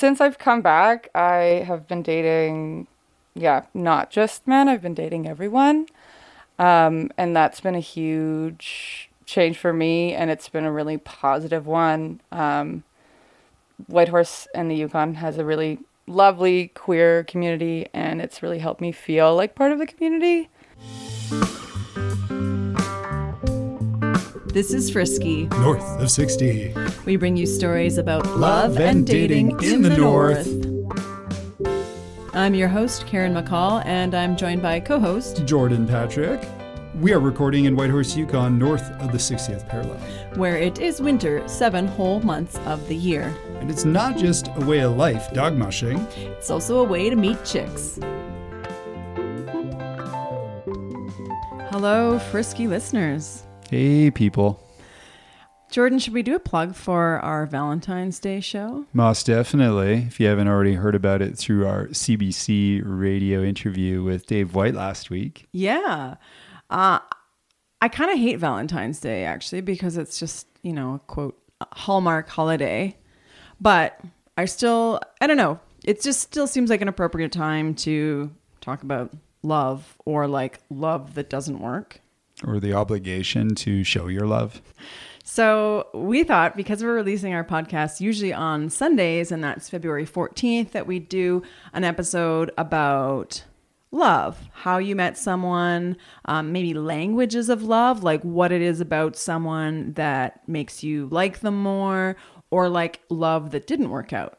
since I've come back, I have been dating, yeah, not just men. I've been dating everyone, um, and that's been a huge change for me, and it's been a really positive one. Um, Whitehorse and the Yukon has a really lovely queer community, and it's really helped me feel like part of the community. This is Frisky. North of 60. We bring you stories about love, and dating, in, the, north. I'm your host, Karen McCall, and I'm joined by co host Jordan Patrick. We are recording in Whitehorse, Yukon, north of the 60th parallel. where it is winter seven whole months of the year. And it's not just a way of life, dog mushing. It's also a way to meet chicks. Hello, Frisky listeners. Hey, people. Jordan, should we do a plug for our Valentine's Day show? Most definitely. If you haven't already heard about it through our CBC radio interview with Dave White last week. Yeah. Uh, I kind of hate Valentine's Day actually because it's just, you know, a quote, hallmark holiday. But I still, I don't know. It just still seems like an appropriate time to talk about love or like love that doesn't work. Or the obligation to show your love. So we thought because we're releasing our podcast usually on Sundays, and that's February 14th, that we do an episode about love, how you met someone, um, maybe languages of love, like what it is about someone that makes you like them more, or like love that didn't work out.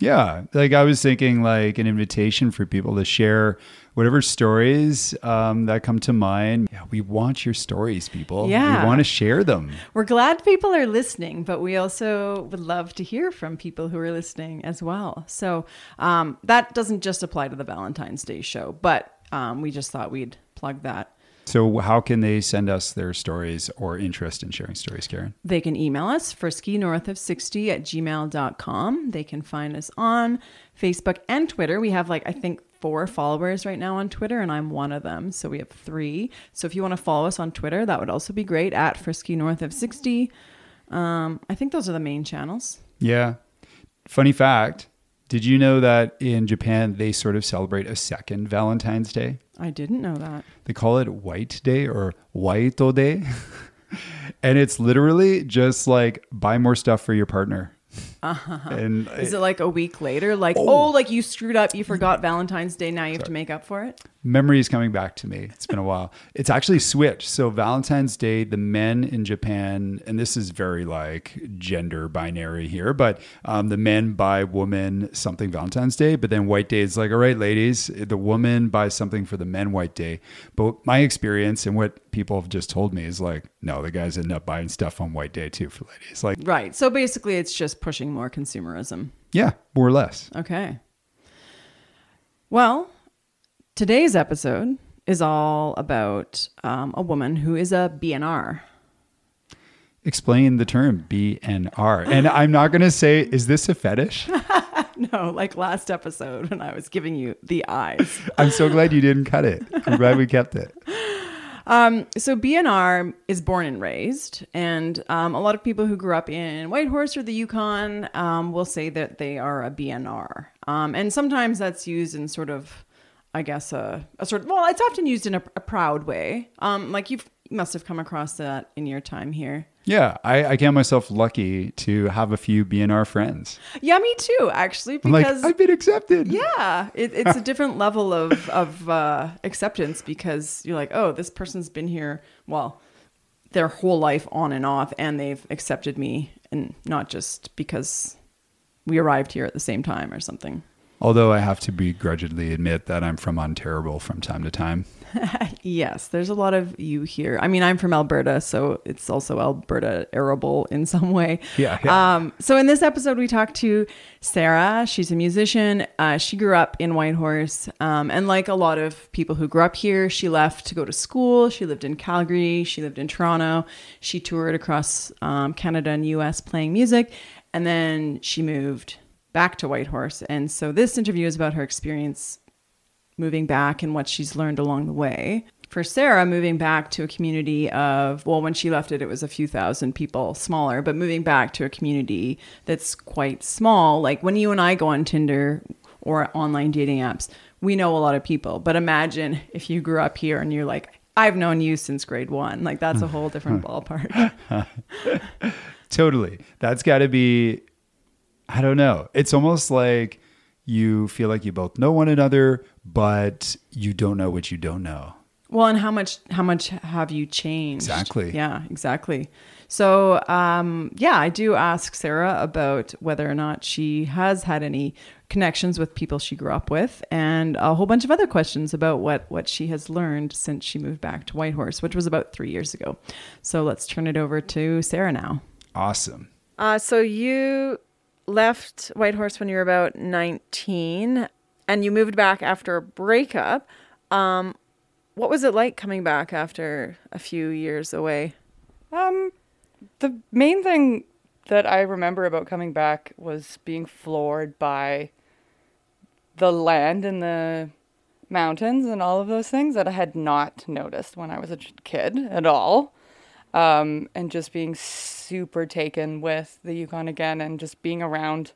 Yeah, like I was thinking, like an invitation for people to share whatever stories um, that come to mind. Yeah, we want your stories, people. Yeah. we want to share them. We're glad people are listening, but we also would love to hear from people who are listening as well. So um, that doesn't just apply to the Valentine's Day show, but um, we just thought we'd plug that. So, how can they send us their stories or interest in sharing stories, Karen? They can email us, frisky north friskynorthof60 at gmail.com. They can find us on Facebook and Twitter. We have like, I think, four followers right now on Twitter, and I'm one of them. So we have three. So if you want to follow us on Twitter, that would also be great at frisky north friskynorthof60. Um, I think those are the main channels. Yeah. Funny fact did you know that in Japan they sort of celebrate a second Valentine's Day? I didn't know that. They call it White Day or Whito Day. and it's literally just like buy more stuff for your partner. And Is it like a week later? Like, oh, like you screwed up, you forgot Valentine's Day, now you have to make up for it? memory is coming back to me. It's been a while. It's actually switched. So Valentine's Day, the men in Japan, and this is very like gender binary here, but um, the men buy woman something Valentine's Day, but then White Day is like, all right, ladies, the woman buys something for the men White Day. But my experience and what people have just told me is like, no, the guys end up buying stuff on White Day too for ladies. Like, Right. So basically, it's just pushing more consumerism. yeah, more or less. Okay. Well, today's episode is all about um, a woman who is a BNR. Explain the term BNR. And I'm not going to say, is this a fetish? No, like last episode when I was giving you the eyes. I'm so glad you didn't cut it. I'm glad we kept it. So BNR is born and raised, and um, a lot of people who grew up in Whitehorse or the Yukon um, will say that they are a BNR. Um, and sometimes that's used in sort of, I guess, a, a sort of, well, it's often used in a, a proud way. Um, like you must have come across that in your time here. Yeah, I, I count myself lucky to have a few BNR friends. Yeah, me too, actually, I'm like, because I've been accepted. Yeah, it, it's a different level of of uh, acceptance because you're like, oh, this person's been here, well, their whole life on and off, and they've accepted me, and not just because we arrived here at the same time or something. Although I have to begrudgingly admit that I'm from Ontario from time to time. Yes, there's a lot of you here. I mean, I'm from Alberta, so it's also Alberta arable in some way. Yeah, yeah. Um, so in this episode, we talked to Sarah. She's a musician. Uh, she grew up in Whitehorse, um, and like a lot of people who grew up here, she left to go to school. She lived in Calgary. She lived in Toronto. She toured across um, Canada and U.S. playing music, and then she moved back to Whitehorse. And so this interview is about her experience moving back and what she's learned along the way. for Sarah, moving back to a community of, well, when she left it, it was a few thousand people smaller, but moving back to a community that's quite small. Like when you and I go on Tinder or online dating apps, we know a lot of people. But imagine if you grew up here and you're like, I've known you since grade one. Like that's a whole different hmm. ballpark. Totally. That's got to be, I don't know. It's almost like you feel like you both know one another, but you don't know what you don't know. Well, and how much how much have you changed? Exactly. Yeah, exactly. So, um, yeah, I do ask Sarah about whether or not she has had any connections with people she grew up with, and a whole bunch of other questions about what what she has learned since she moved back to Whitehorse, which was about three years ago. So let's turn it over to Sarah now. Awesome. Uh, so you left Whitehorse when you were about 19 and you moved back after a breakup. Um, what was it like coming back after a few years away? Um, the main thing that I remember about coming back was being floored by the land and the mountains and all of those things that I had not noticed when I was a kid at all. Um, and just being super taken with the Yukon again and just being around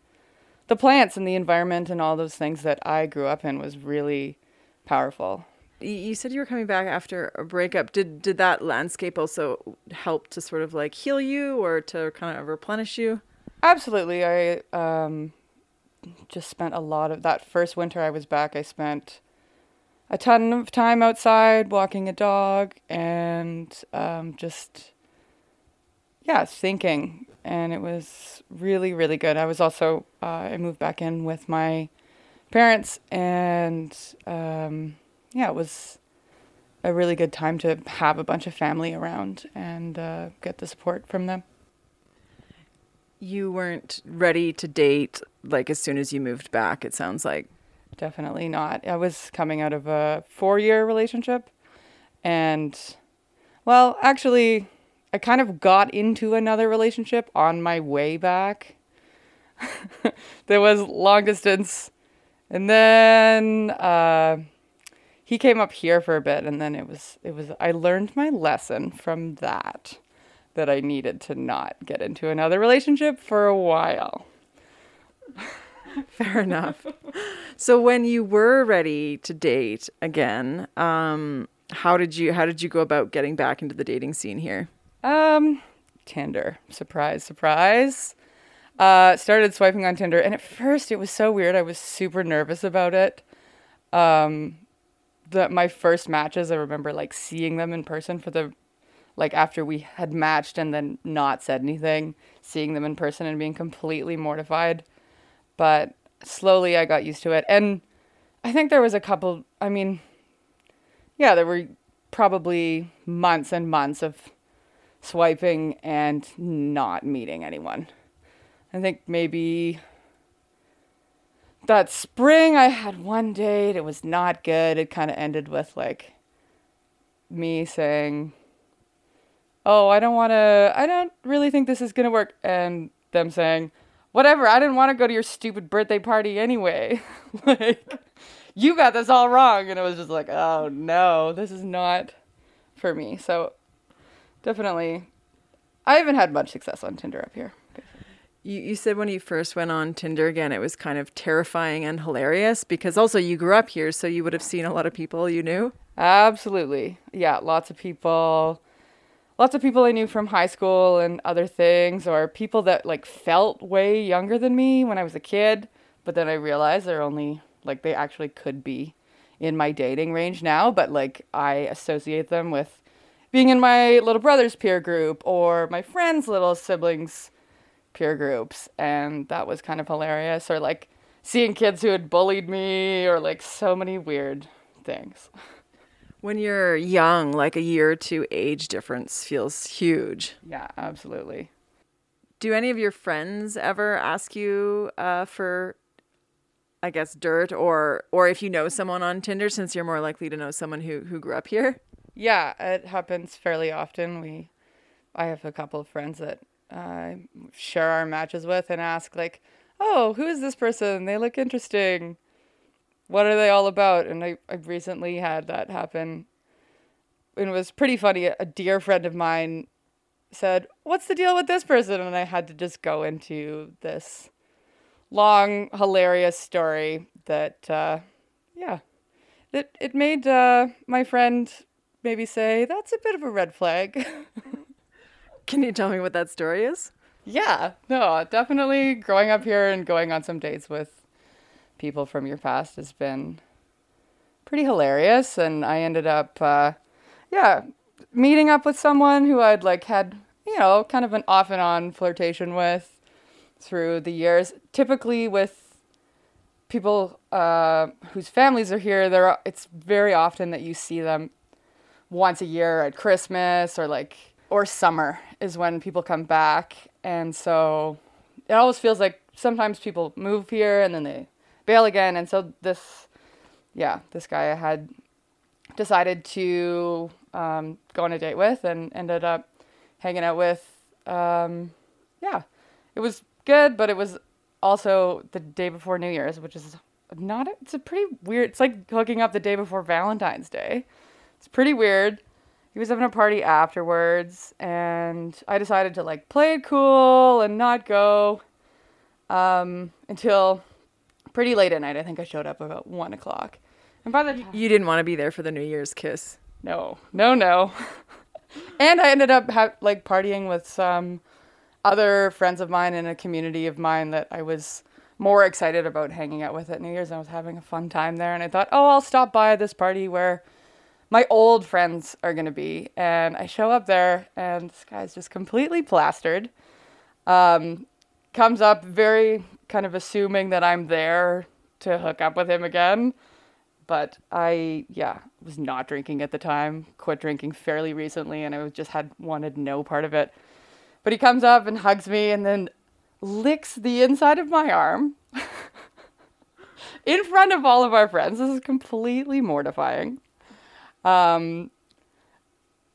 the plants and the environment and all those things that I grew up in was really powerful. You said you were coming back after a breakup. Did did that landscape also help to sort of like heal you or to kind of replenish you? Absolutely. I um, just spent a lot of that first winter I was back. I spent a ton of time outside walking a dog and um, just, yeah, thinking. And it was really, really good. I was also, uh, I moved back in with my parents and um, yeah, it was a really good time to have a bunch of family around and uh, get the support from them. You weren't ready to date like as soon as you moved back, it sounds like. Definitely not. I was coming out of a four year relationship. And, well, actually, I kind of got into another relationship on my way back. there was long distance. And then uh, he came up here for a bit. And then it was, it was, I learned my lesson from that that I needed to not get into another relationship for a while. Fair enough. So when you were ready to date again, um, how did you how did you go about getting back into the dating scene here? Um, Tinder. Surprise, surprise. Uh, started swiping on Tinder, and at first it was so weird. I was super nervous about it. Um, that my first matches, I remember like seeing them in person for the, like after we had matched and then not said anything, seeing them in person and being completely mortified. But slowly I got used to it, and I think there was a couple. I mean, yeah, there were probably months and months of swiping and not meeting anyone. I think maybe that spring I had one date. It was not good. It kind of ended with like me saying, "Oh, I don't want to. I don't really think this is to work." And them saying, "Whatever. I didn't want to go to your stupid birthday party anyway." like you got this all wrong and it was just like, "Oh no, this is not for me." So definitely I haven't had much success on Tinder up here. You, you said when you first went on Tinder again, it was kind of terrifying and hilarious because also you grew up here, so you would have seen a lot of people you knew. Absolutely. Yeah, lots of people lots of people I knew from high school and other things or people that like felt way younger than me when I was a kid, but then I realized they're only like they actually could be in my dating range now, but like I associate them with being in my little brother's peer group or my friend's little siblings peer groups and that was kind of hilarious or like seeing kids who had bullied me or like so many weird things. When you're young, like a year or two age difference feels huge. Yeah, absolutely. Do any of your friends ever ask you uh, for, I guess, dirt or or if you know someone on Tinder, since you're more likely to know someone who who grew up here? Yeah, it happens fairly often. We, I have a couple of friends that I share our matches with and ask like, "Oh, who is this person? They look interesting. What are they all about?" And I, I recently had that happen And it was pretty funny. A dear friend of mine said, "What's the deal with this person?" And I had to just go into this long, hilarious story that, uh, yeah, it it made uh, my friend maybe say, "That's a bit of a red flag." Can you tell me what that story is? yeah, no, definitely growing up here and going on some dates with people from your past has been pretty hilarious. And I ended up, uh, yeah, meeting up with someone who I'd like had, you know, kind of an off and on flirtation with through the years. Typically with people uh, whose families are here, there it's very often that you see them once a year at Christmas or like or summer is when people come back, and so it always feels like sometimes people move here and then they bail again, and so this, yeah, this guy I had decided to um, go on a date with and ended up hanging out with. Um, yeah, it was good, but it was also the day before New Year's, which is not. It's a pretty weird. It's like hooking up the day before Valentine's Day. It's pretty weird. He was having a party afterwards, and I decided to like play it cool and not go um, until pretty late at night. I think I showed up about one o'clock, and by the time You didn't want to be there for the New Year's kiss. no, no, no. and I ended up ha- like partying with some other friends of mine in a community of mine that I was more excited about hanging out with at New Year's. I was having a fun time there, and I thought, oh, I'll stop by this party where my old friends are gonna be. And I show up there, and this guy's just completely plastered. Um, comes up very kind of assuming that I'm there to hook up with him again but I yeah was not drinking at the time. Quit drinking fairly recently, and I just had wanted no part of it. But he comes up and hugs me, and then licks the inside of my arm in front of all of our friends. This is completely mortifying. Um,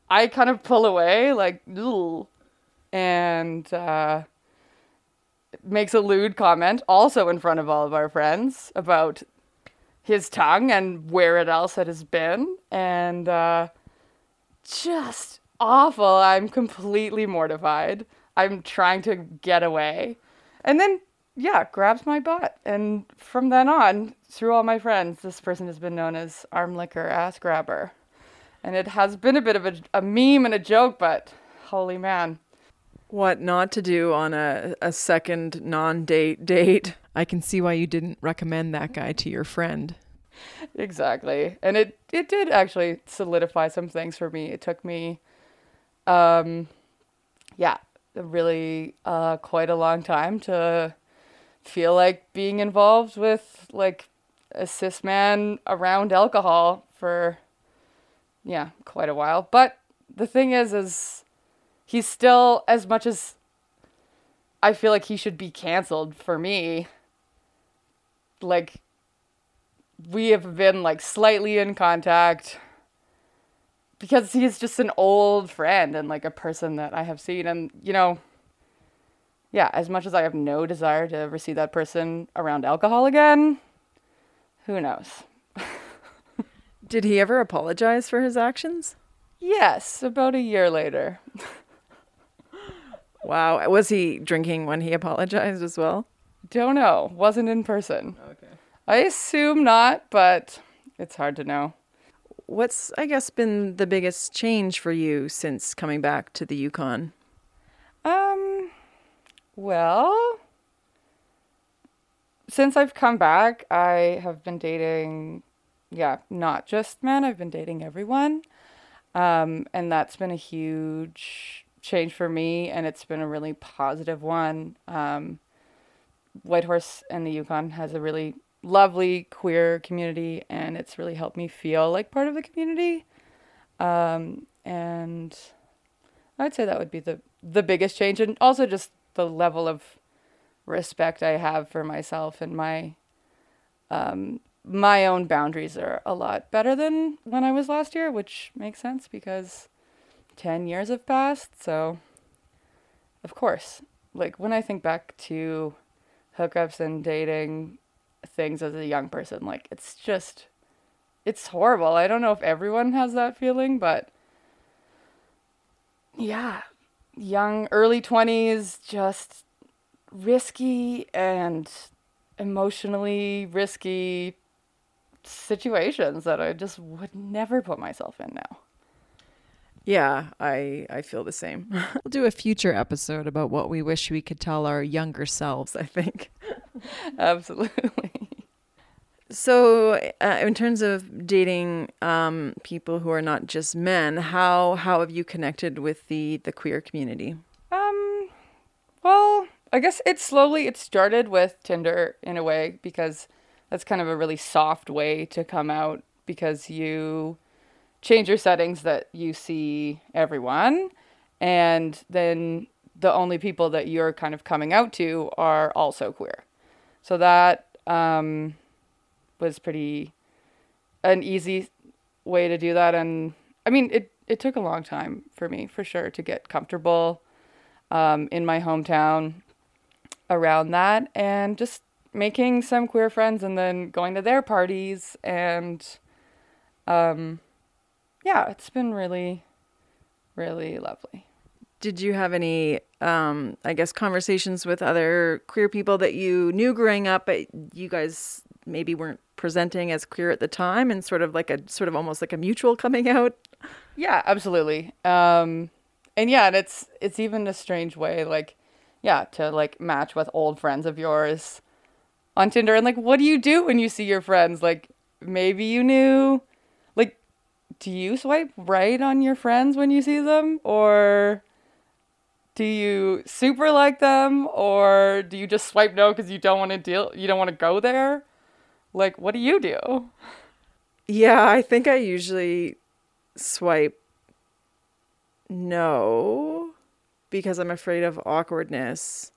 I kind of pull away, like, and uh, makes a lewd comment, also in front of all of our friends, about his tongue and where it else it has been. And uh, just awful. I'm completely mortified. I'm trying to get away. And then yeah grabs my butt. And from then on through all my friends this person has been known as arm licker ass grabber. And it has been a bit of a, a meme and a joke but holy man What not to do on a, a second non date date. I can see why you didn't recommend that guy to your friend. exactly and it it did actually solidify some things for me it took me um yeah really uh quite a long time to feel like being involved with like a cis man around alcohol for yeah quite a while but the thing is is he's still as much as i feel like he should be canceled for me like we have been like slightly in contact because he's just an old friend and like a person that I have seen and you know yeah, as much as I have no desire to ever see that person around alcohol again, who knows? Did he ever apologize for his actions? Yes, about a year later. Wow. Was he drinking when he apologized as well? Don't know. Wasn't in person. Okay. I assume not, but it's hard to know. What's, I guess, been the biggest change for you since coming back to the Yukon? Um, well, since I've come back, I have been dating, yeah, not just men, I've been dating everyone. Um, and that's been a huge change for me, and it's been a really positive one. Um, Whitehorse and the Yukon has a really lovely queer community, and it's really helped me feel like part of the community. Um, and I'd say that would be the the biggest change, and also just the level of respect I have for myself and my um, my own boundaries are a lot better than when I was last year, which makes sense because ten years have passed. So, of course, like when I think back to hookups and dating things as a young person, like it's just it's horrible. I don't know if everyone has that feeling, but yeah, young, early 20s, just risky and emotionally risky situations that I just would never put myself in now. Yeah, I I feel the same. We'll do a future episode about what we wish we could tell our younger selves. I think. Absolutely. So, uh, in terms of dating um, people who are not just men, how how have you connected with the the queer community? Um, well, I guess it slowly it started with Tinder in a way because that's kind of a really soft way to come out because you change your settings that you see everyone and then the only people that you're kind of coming out to are also queer. So that um, was pretty an easy way to do that and I mean it it took a long time for me for sure to get comfortable um, in my hometown around that and just making some queer friends and then going to their parties and um yeah it's been really really lovely. Did you have any, um, I guess, conversations with other queer people that you knew growing up, but you guys maybe weren't presenting as queer at the time, and sort of like a sort of almost like a mutual coming out? yeah absolutely. Um and yeah and it's it's even a strange way like yeah to like match with old friends of yours on tinder. And like what do you do when you see your friends? Like maybe you knew do you swipe right on your friends when you see them? Or do you super like them? Or do you just swipe no because you don't want to deal you don't want to go there? Like what do you do? Yeah, I think I usually swipe no because I'm afraid of awkwardness.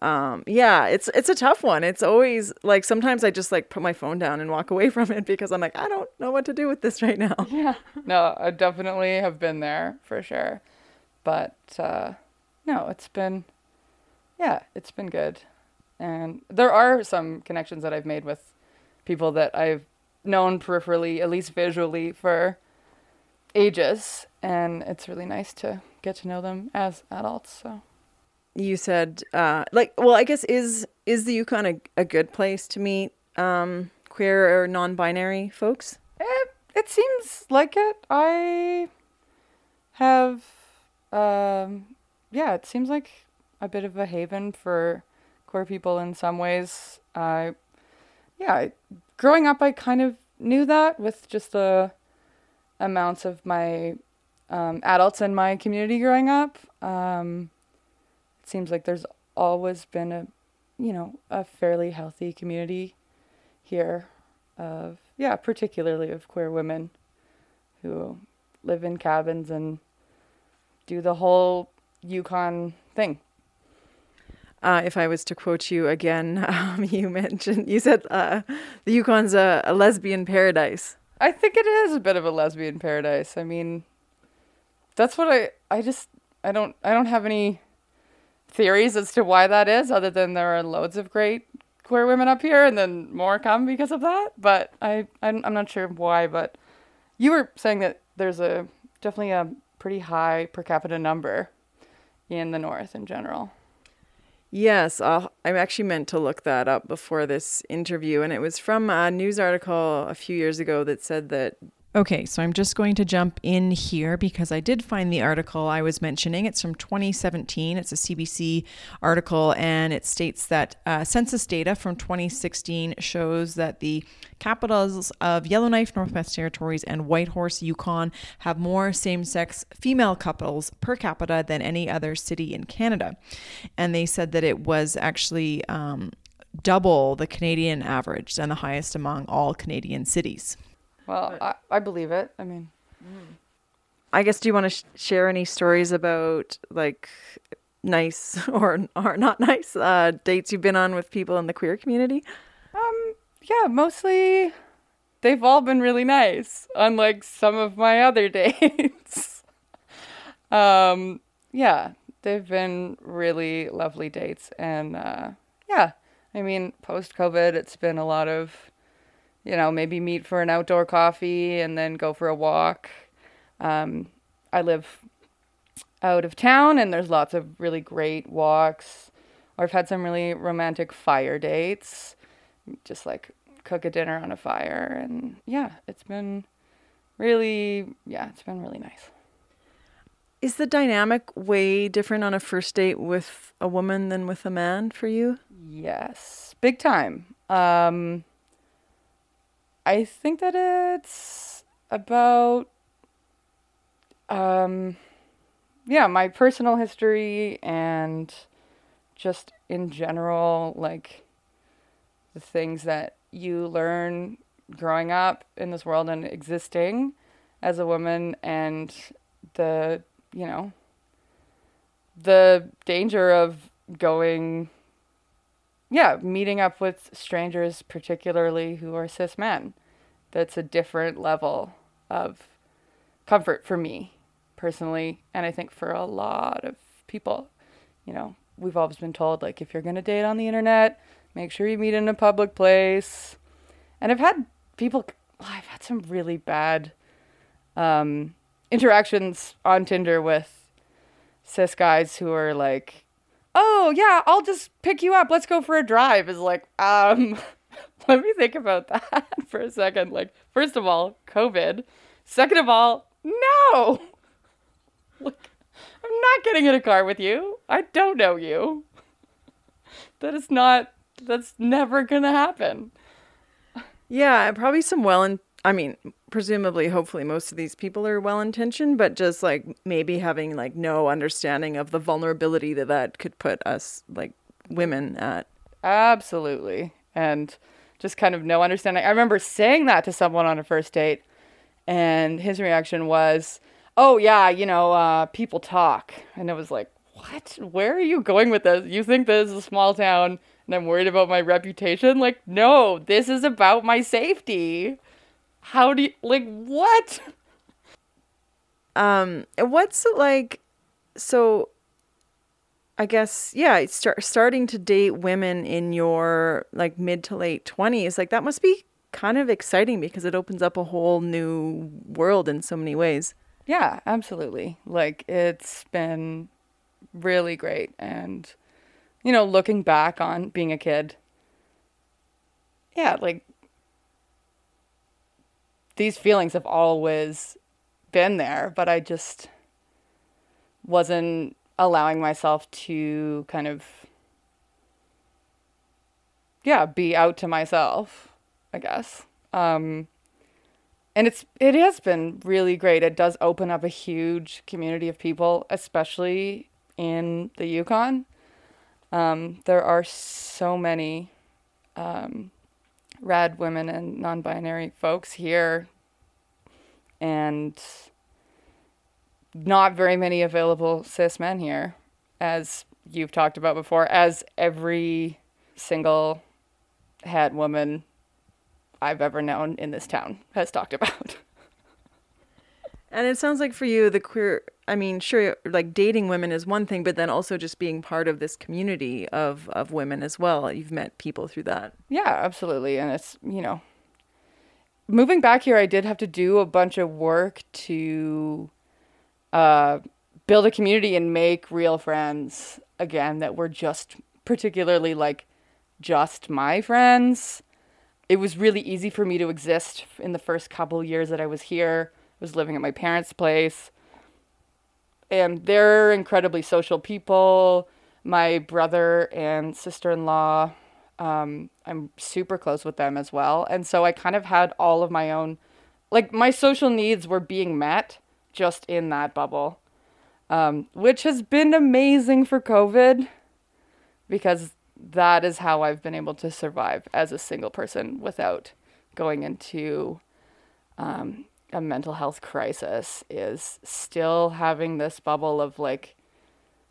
Um, yeah, it's it's a tough one. It's always like sometimes I just like put my phone down and walk away from it because I'm like I don't know what to do with this right now. yeah. No i definitely have been there for sure. But uh no it's been yeah it's been good. And there are some connections that i've made with people that i've known peripherally at least visually for ages. And it's really nice to get to know them as adults so You said uh like well I guess is is the Yukon a, a good place to meet um queer or non-binary folks? It, it seems like it. I have, um, yeah, it seems like a bit of a haven for queer people in some ways. I, yeah, I- growing up, I kind of knew that with just the amounts of my um, adults in my community growing up. Um, seems like there's always been a, you know, a fairly healthy community here of yeah, particularly of queer women who live in cabins and do the whole Yukon thing. Uh, if I was to quote you again, um, you mentioned you said uh, the Yukon's a, a lesbian paradise. I think it is a bit of a lesbian paradise. I mean, that's what I I just I don't I don't have any theories as to why that is other than there are loads of great queer women up here and then more come because of that, but I I'm, I'm not sure why, but you were saying that there's a definitely a pretty high per capita number in the north in general. Yes, I'll, I actually meant to look that up before this interview, and it was from a news article a few years ago that said that Okay, so I'm just going to jump in here because I did find the article I was mentioning. It's from 2017. It's a CBC article, and it states that uh, census data from 2016 shows that the capitals of Yellowknife, Northwest Territories, and Whitehorse, Yukon have more same sex female couples per capita than any other city in Canada. And they said that it was actually um, double the Canadian average and the highest among all Canadian cities. Well, I, I believe it. I mean, I guess do you want to sh- share any stories about like nice or or not nice uh, dates you've been on with people in the queer community? Um, yeah, mostly they've all been really nice, unlike some of my other dates. um, yeah, they've been really lovely dates. And uh, yeah, I mean, post COVID, it's been a lot of, you know, maybe meet for an outdoor coffee and then go for a walk. Um, I live out of town and there's lots of really great walks. Or I've had some really romantic fire dates. Just like cook a dinner on a fire and yeah, it's been really yeah, it's been really nice. Is the dynamic way different on a first date with a woman than with a man for you? Yes, big time. Um, I think that it's about, um, yeah, my personal history and just in general, like the things that you learn growing up in this world and existing as a woman and the you know, the danger of going, yeah, meeting up with strangers, particularly who are cis men. That's a different level of comfort for me personally, and I think for a lot of people. You know, we've always been told, like, if you're going to date on the internet, make sure you meet in a public place. And I've had people, I've had some really bad um, interactions on Tinder with cis guys who are like, "Oh yeah, I'll just pick you up. Let's go for a drive." Is like, um, let me think about that for a second. Like, first of all, COVID. Second of all, no. Like, I'm not getting in a car with you. I don't know you. That is not. That's never gonna happen. Yeah, probably some well in I mean, presumably, hopefully, most of these people are well intentioned, but just like maybe having like no understanding of the vulnerability that that could put us, like women, at. Absolutely. And just kind of no understanding. I remember saying that to someone on a first date, and his reaction was, Oh, yeah, you know, uh, people talk. And it was like, What? Where are you going with this? You think this is a small town and I'm worried about my reputation? Like, no, this is about my safety. How do you like what? Um, what's it like? So, I guess yeah, start starting to date women in your like mid to late twenties. Like that must be kind of exciting because it opens up a whole new world in so many ways. Yeah, absolutely. Like it's been really great and you know, looking back on being a kid. Yeah, like these feelings have always been there, but I just wasn't allowing myself to kind of yeah, be out to myself, I guess. Um, and it's it has been really great. It does open up a huge community of people, especially in the Yukon. Um, there are so many um, rad women and non binary folks here, and not very many available cis men here, as you've talked about before, as every single het woman I've ever known in this town has talked about. And it sounds like for you, the queer, I mean, sure, like dating women is one thing, but then also just being part of this community of, of women as well. You've met people through that. Yeah, absolutely. And it's, you know, moving back here, I did have to do a bunch of work to uh, build a community and make real friends again that were just particularly like just my friends. It was really easy for me to exist in the first couple years that I was here I was living at my parents' place. And they're incredibly social people. My brother and sister in law, um, I'm super close with them as well. And so I kind of had all of my own, like, my social needs were being met just in that bubble, um, which has been amazing for COVID because that is how I've been able to survive as a single person without going into um, a mental health crisis is still having this bubble of like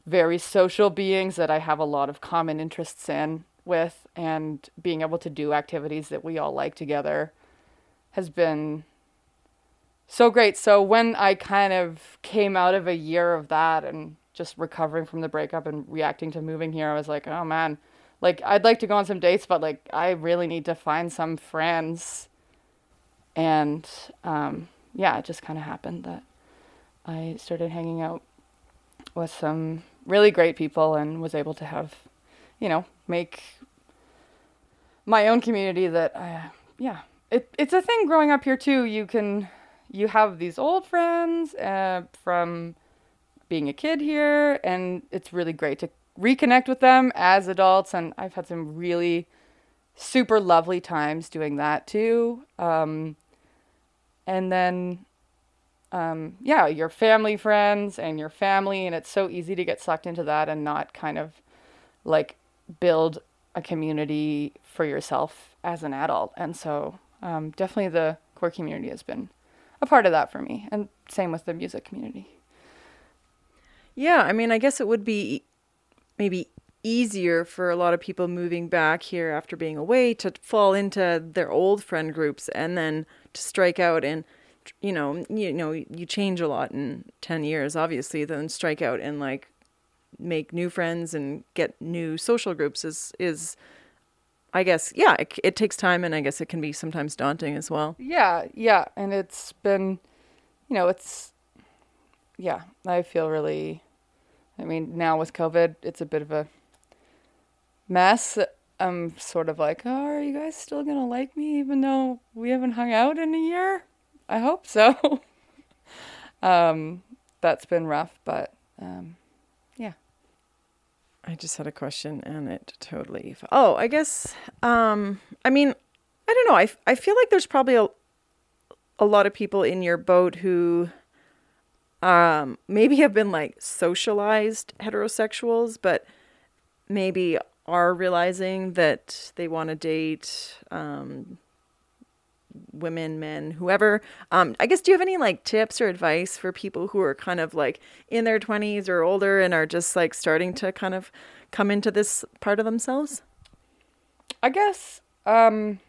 very social beings that I have a lot of common interests in with and being able to do activities that we all like together has been so great. So when I kind of came out of a year of that and just recovering from the breakup and reacting to moving here, I was like, oh man, like I'd like to go on some dates, but like I really need to find some friends and um, yeah, it just kind of happened that I started hanging out with some really great people and was able to have, you know, make my own community that I, yeah, it, it's a thing growing up here too. You can, you have these old friends uh, from being a kid here, and it's really great to reconnect with them as adults. And I've had some really super lovely times doing that too. Um, and then, um, yeah, your family friends and your family, and it's so easy to get sucked into that and not kind of like build a community for yourself as an adult. And so, um, definitely the queer community has been a part of that for me, and same with the music community. Yeah, I mean, I guess it would be maybe easier for a lot of people moving back here after being away to fall into their old friend groups and then to strike out and you know you know you change a lot in 10 years obviously then strike out and like make new friends and get new social groups is is I guess yeah it, it takes time and I guess it can be sometimes daunting as well. Yeah, yeah, and it's been you know, it's yeah, I feel really I mean, now with COVID, it's a bit of a mess. I'm sort of like, oh, are you guys still gonna like me even though we haven't hung out in a year? I hope so. um, that's been rough, but um, yeah. I just had a question and it totally. Oh, I guess. Um, I mean, I don't know. I, I feel like there's probably a, a lot of people in your boat who um, maybe have been like socialized heterosexuals, but maybe are realizing that they want to date um, women, men, whoever. Um, I guess, do you have any like tips or advice for people who are kind of like in their 20s or older and are just like starting to kind of come into this part of themselves? I guess um,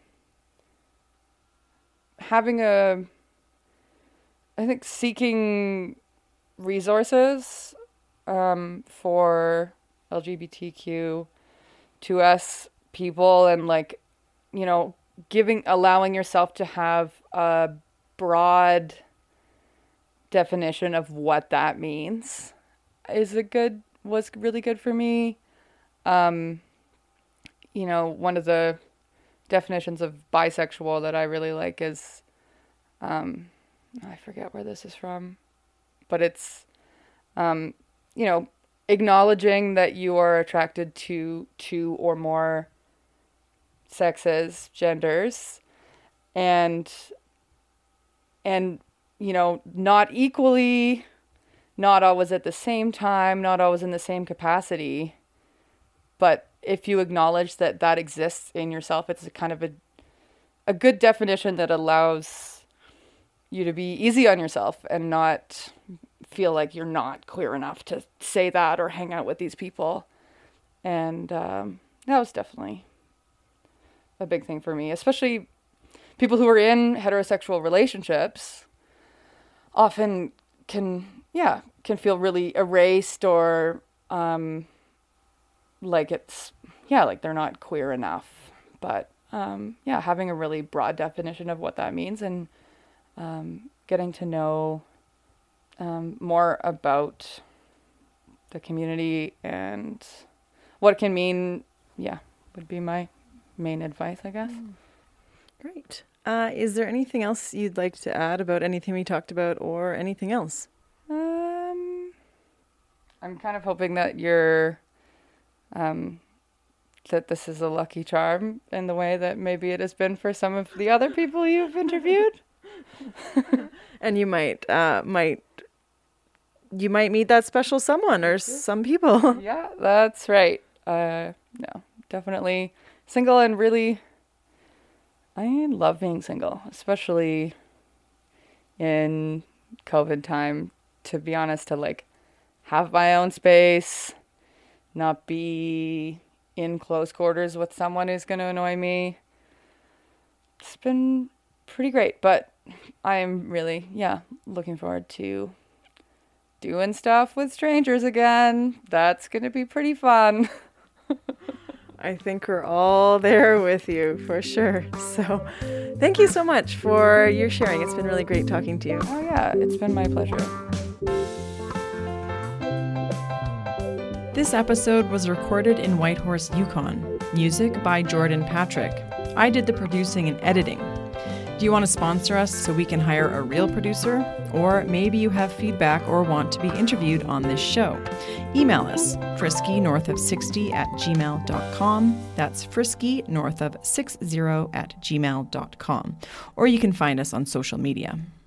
having a, I think seeking resources um, for LGBTQ 2S people and like you know giving allowing yourself to have a broad definition of what that means is a good was really good for me. Um you know one of the definitions of bisexual that i really like is um i forget where this is from but it's um you know acknowledging that you are attracted to two or more sexes, genders, and and you know, not equally, not always at the same time, not always in the same capacity, but if you acknowledge that that exists in yourself, it's a kind of a a good definition that allows you to be easy on yourself and not feel like you're not queer enough to say that or hang out with these people. And um, that was definitely a big thing for me, especially people who are in heterosexual relationships often can, yeah, can feel really erased or um, like it's, yeah, like they're not queer enough. But um, yeah, having a really broad definition of what that means and um, getting to know um, more about the community and what it can mean, yeah, would be my main advice, I guess. Mm. Great. Uh, is there anything else you'd like to add about anything we talked about or anything else? Um, I'm kind of hoping that you're, um, that this is a lucky charm in the way that maybe it has been for some of the other people you've interviewed. and you might uh, might you might meet that special someone or some people. yeah, that's right. Uh, no, definitely single and really, I love being single, especially in COVID time. To be honest, to like have my own space, not be in close quarters with someone who's going to annoy me. It's been pretty great, but I'm really, yeah, looking forward to doing stuff with strangers again. That's going to be pretty fun. I think we're all there with you for sure. So, thank you so much for your sharing. It's been really great talking to you. Oh, yeah, it's been my pleasure. This episode was recorded in Whitehorse, Yukon. Music by Jordan Patrick. I did the producing and editing. Do you want to sponsor us so we can hire a real producer? Or maybe you have feedback or want to be interviewed on this show? Email us frisky north of 60 at gmail.com. That's frisky north of 60 at gmail.com. Or you can find us on social media.